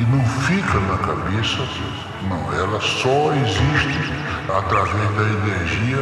que não fica na cabeça, não, ela só existe através da energia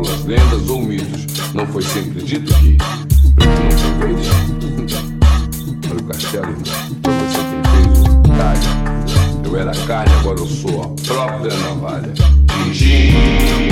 fábulas, lendas ou mitos. Não foi sempre dito que preto não tem vez? Olha o castelo, então você tem peso, talha. Eu era carne, agora eu sou a própria navalha. Gingim.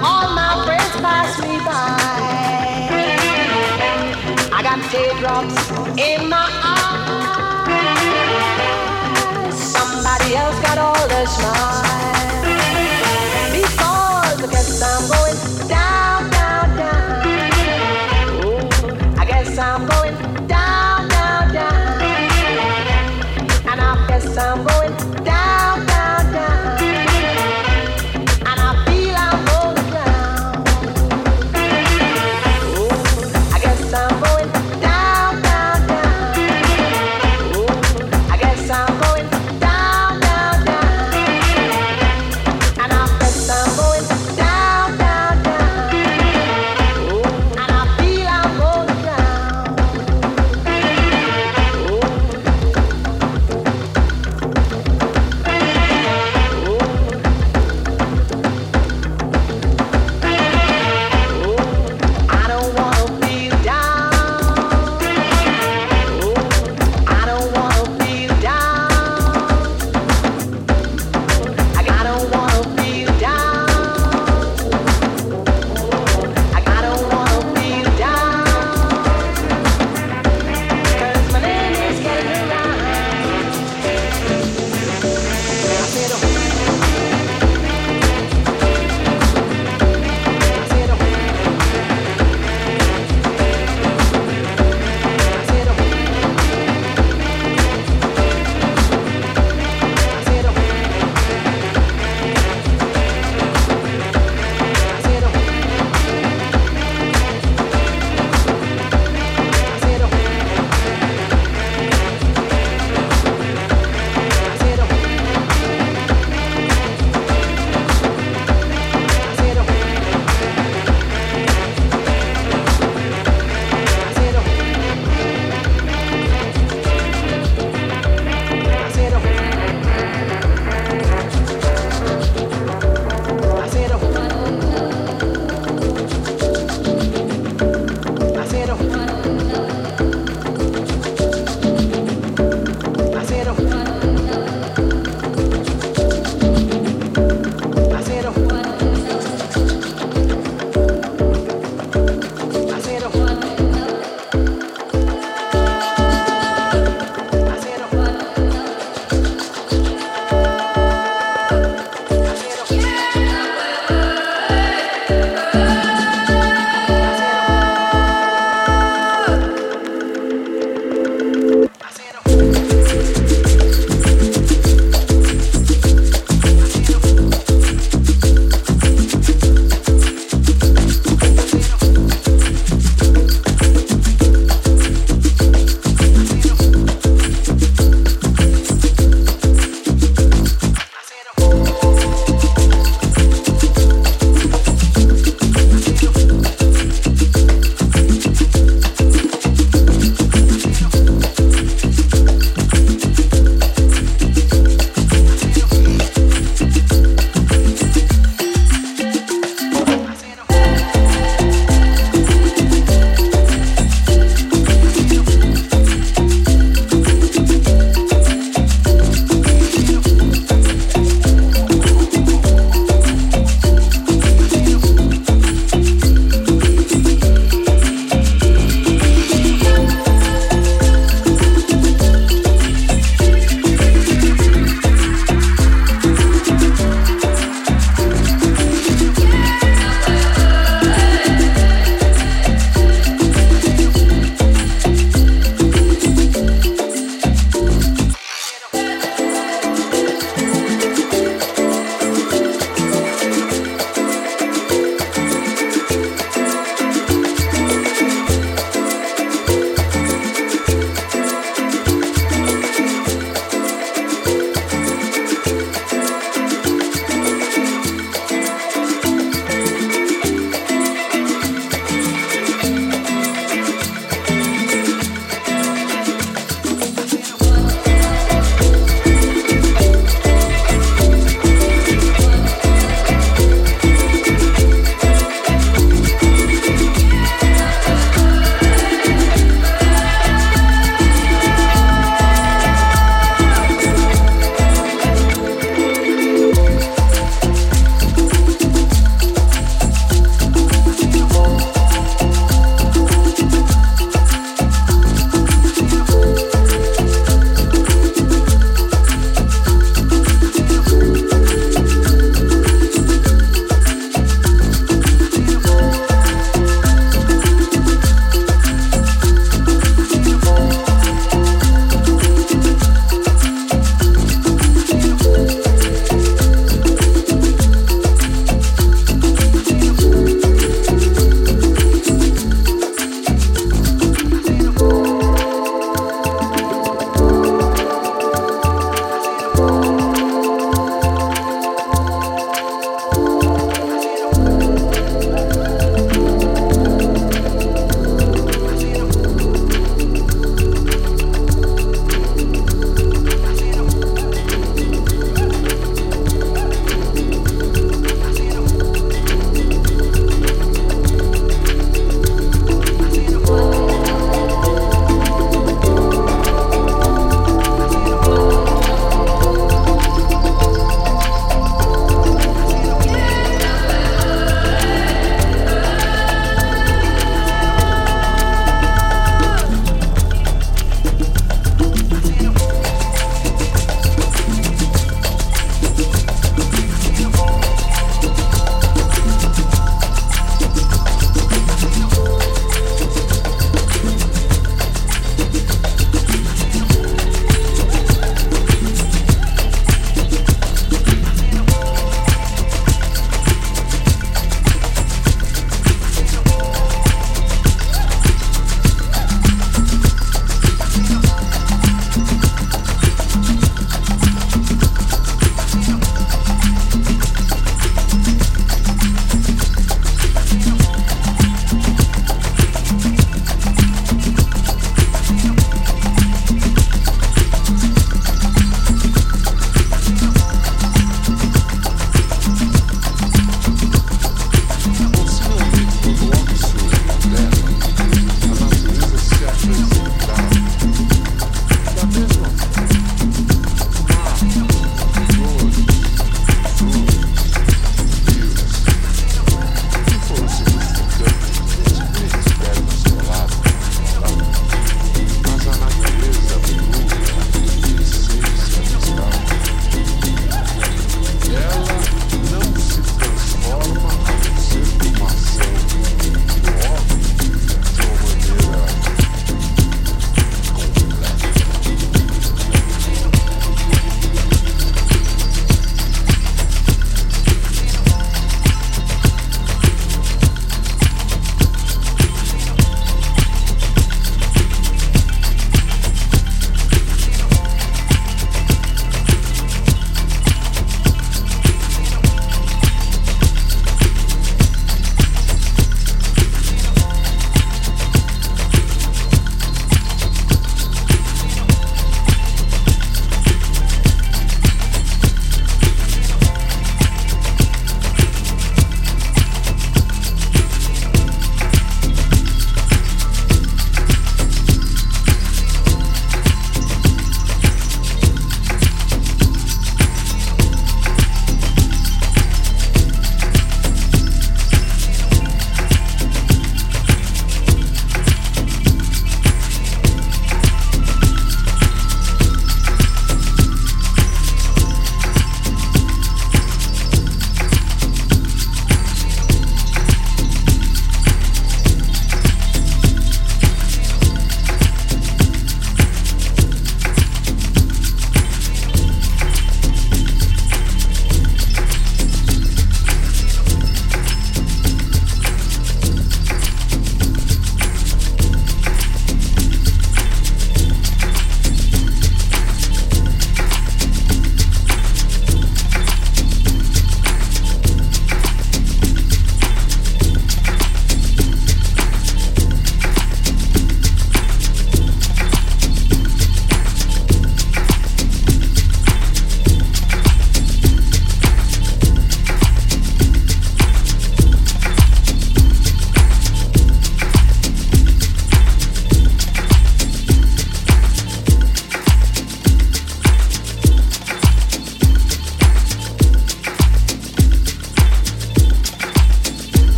All my friends pass me by. I got teardrops in my eyes. Somebody else got all the smiles.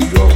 you go.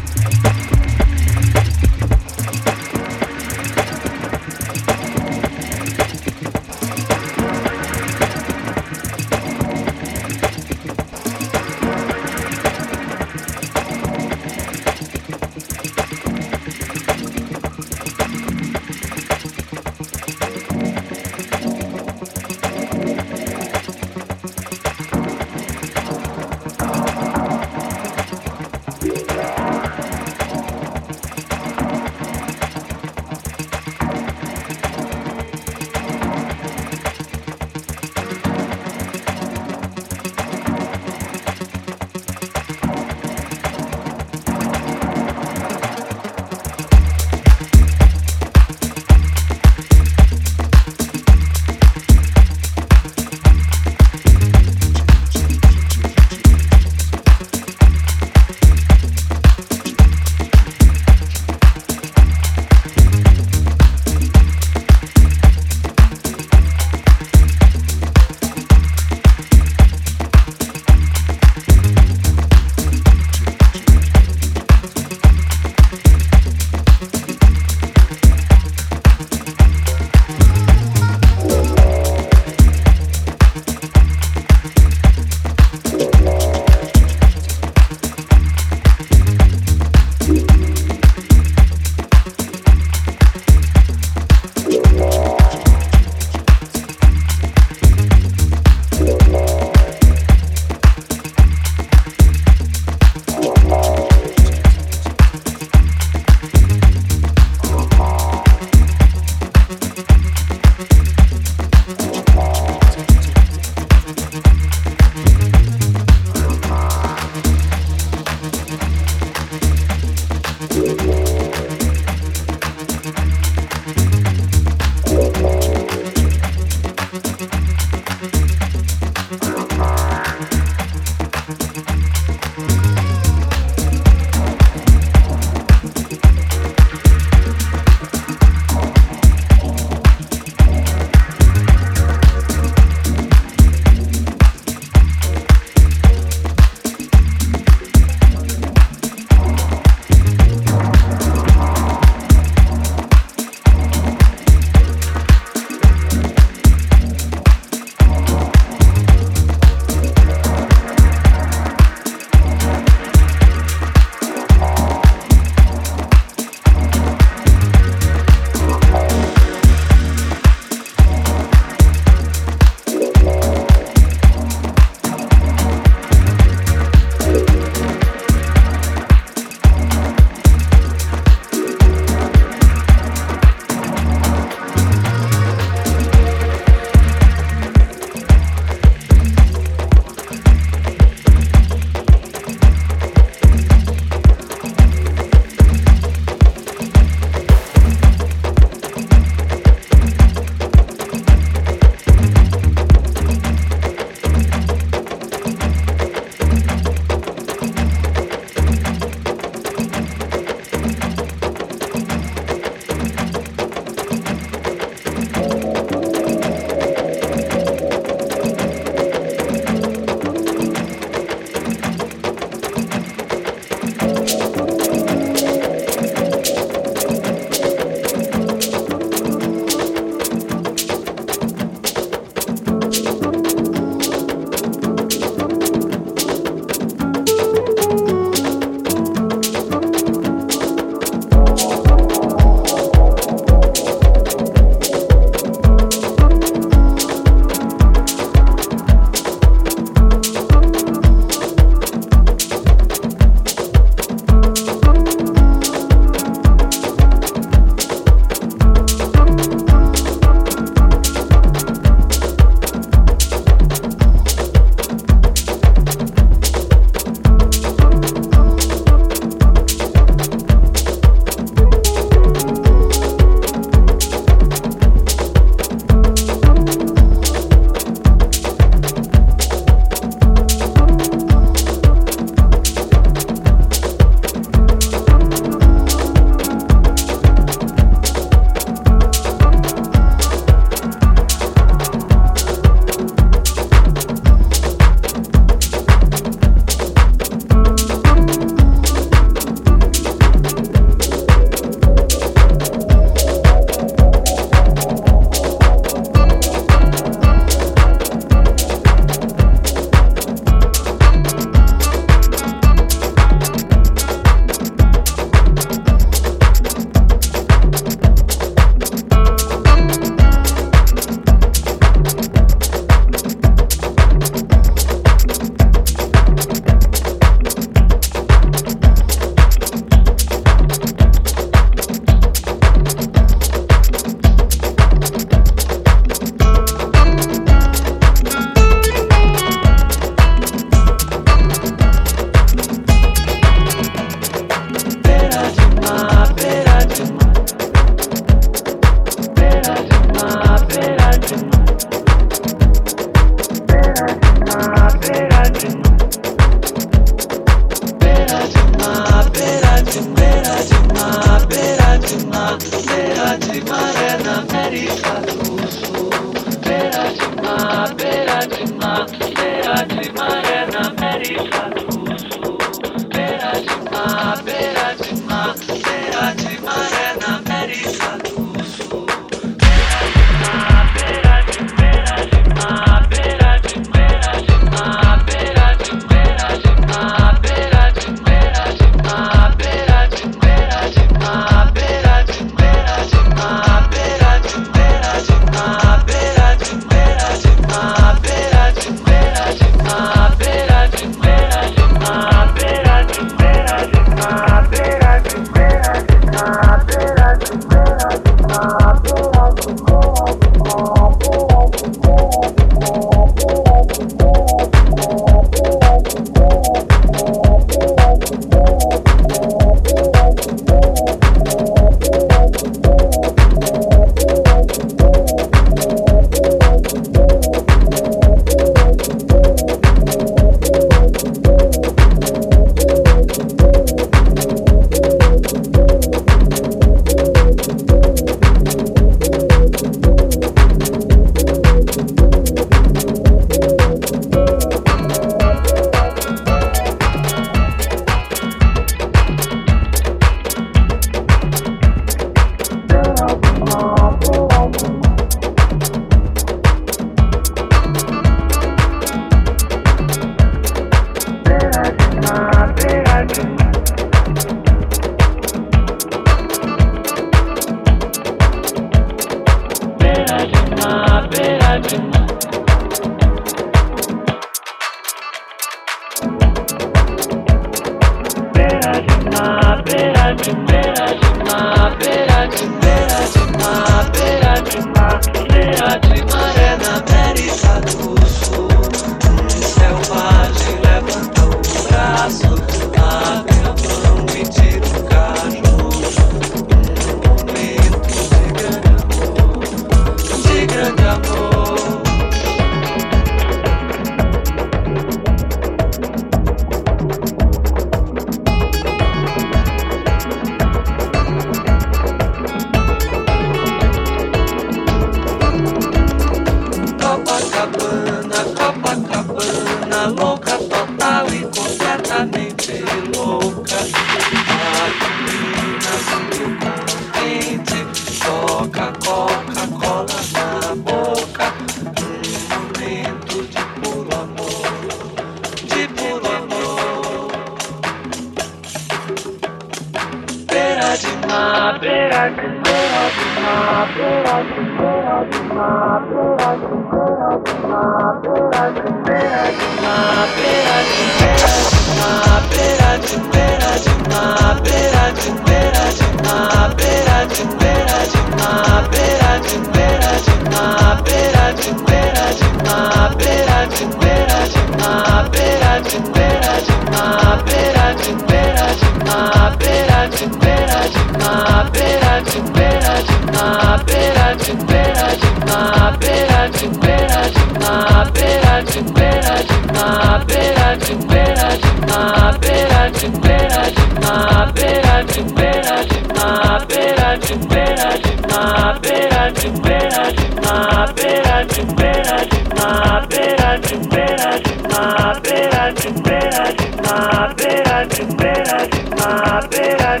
better, better, better,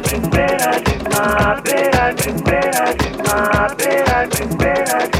better, better,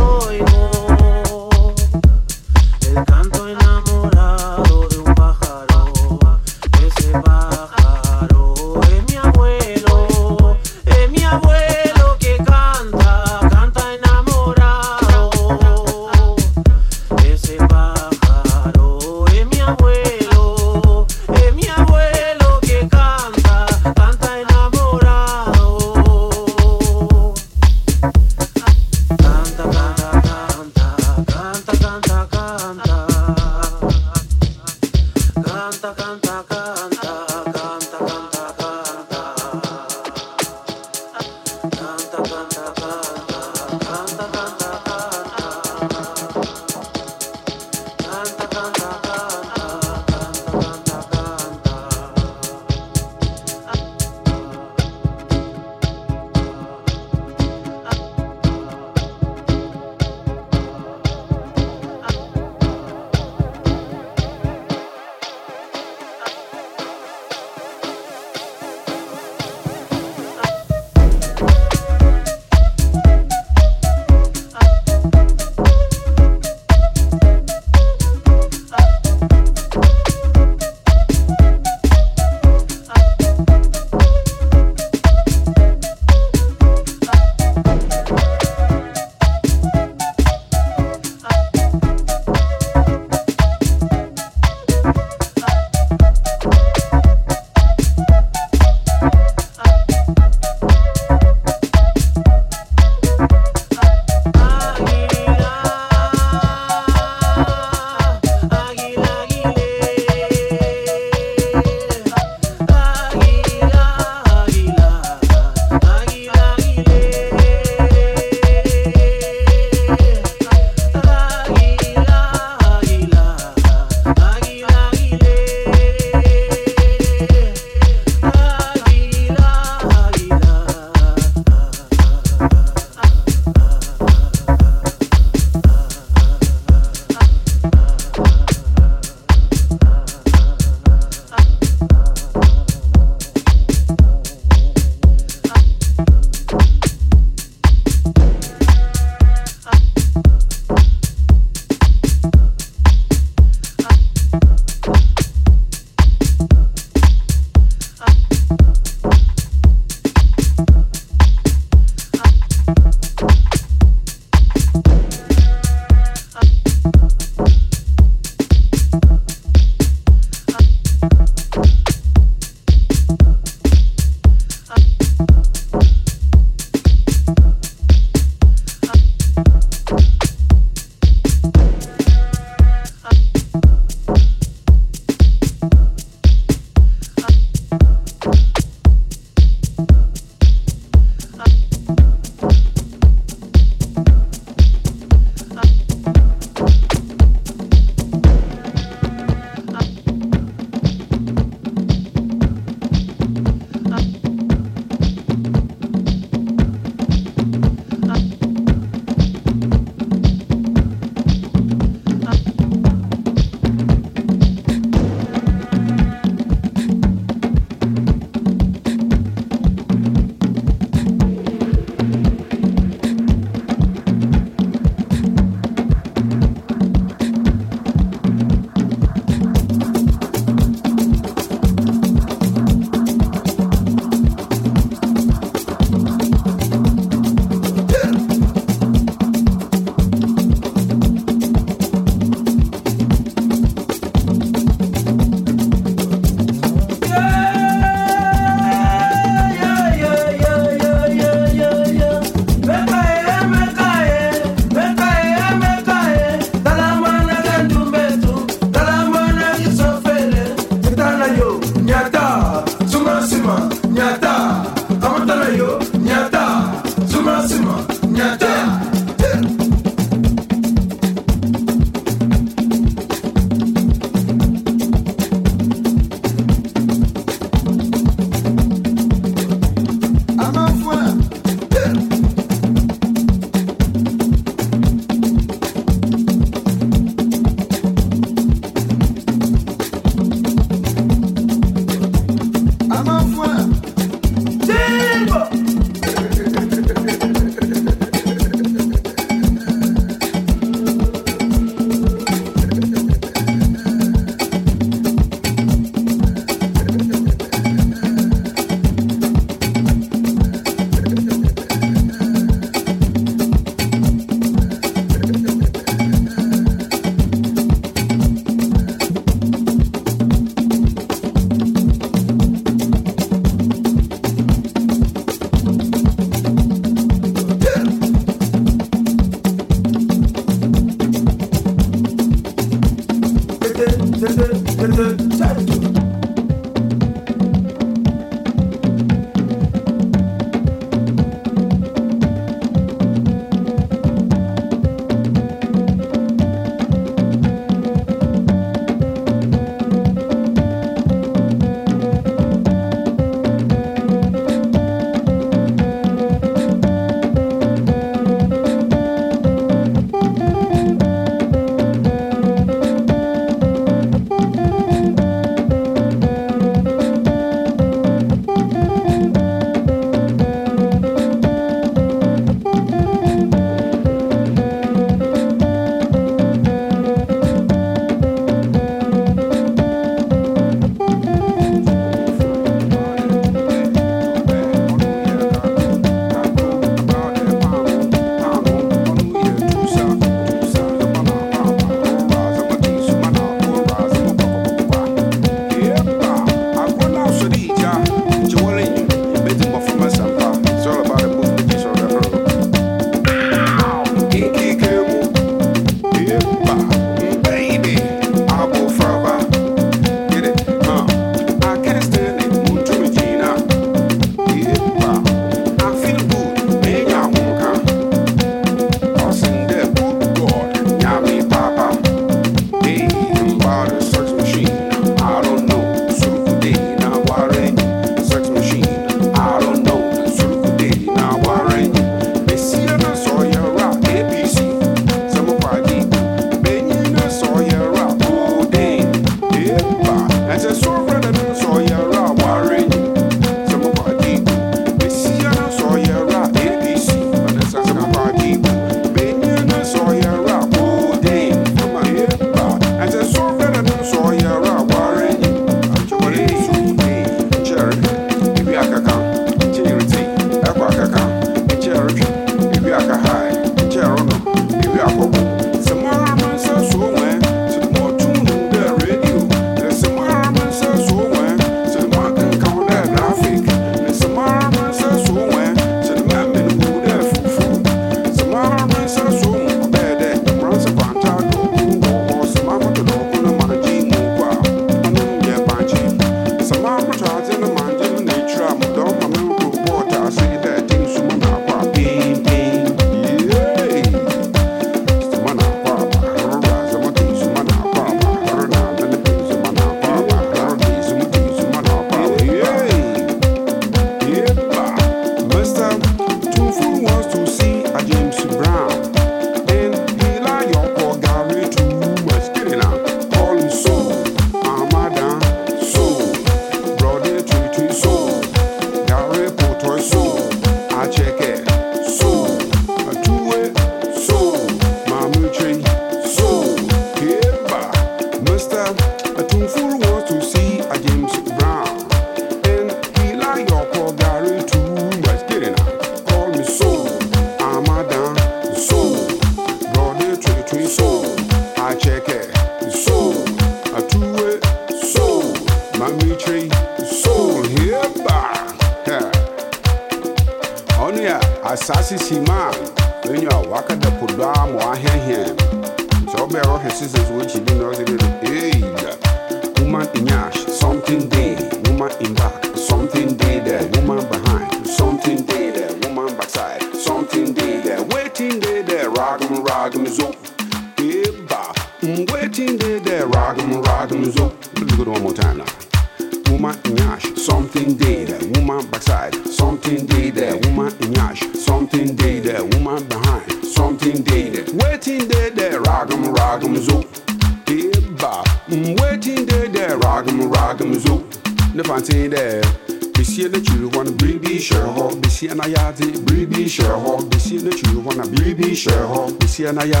and I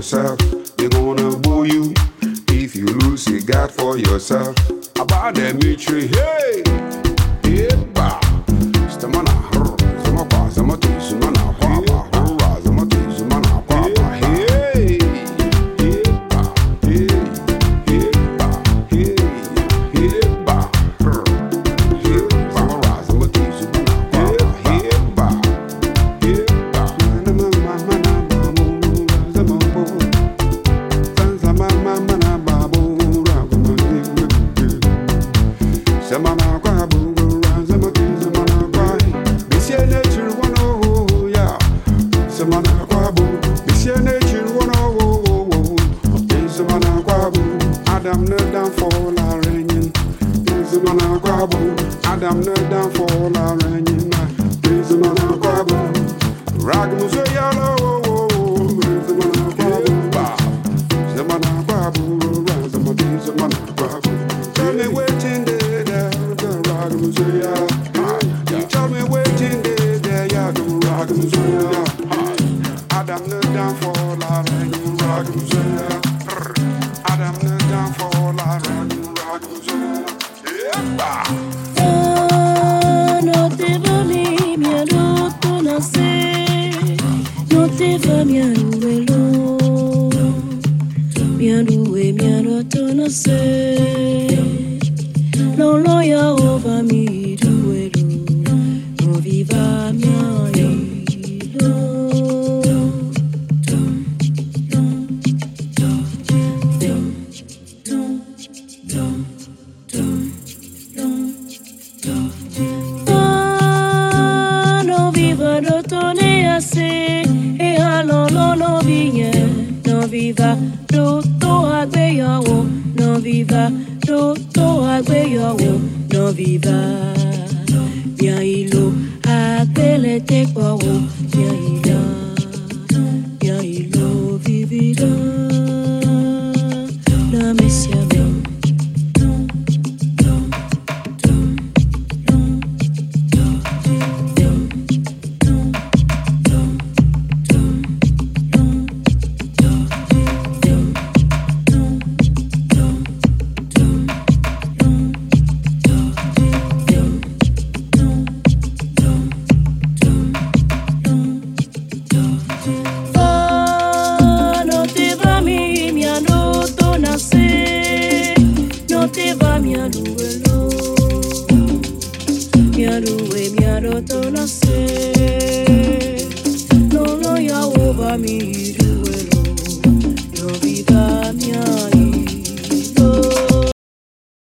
yourself. They're gonna boo you if you lose your got for yourself. About Dimitri, hey!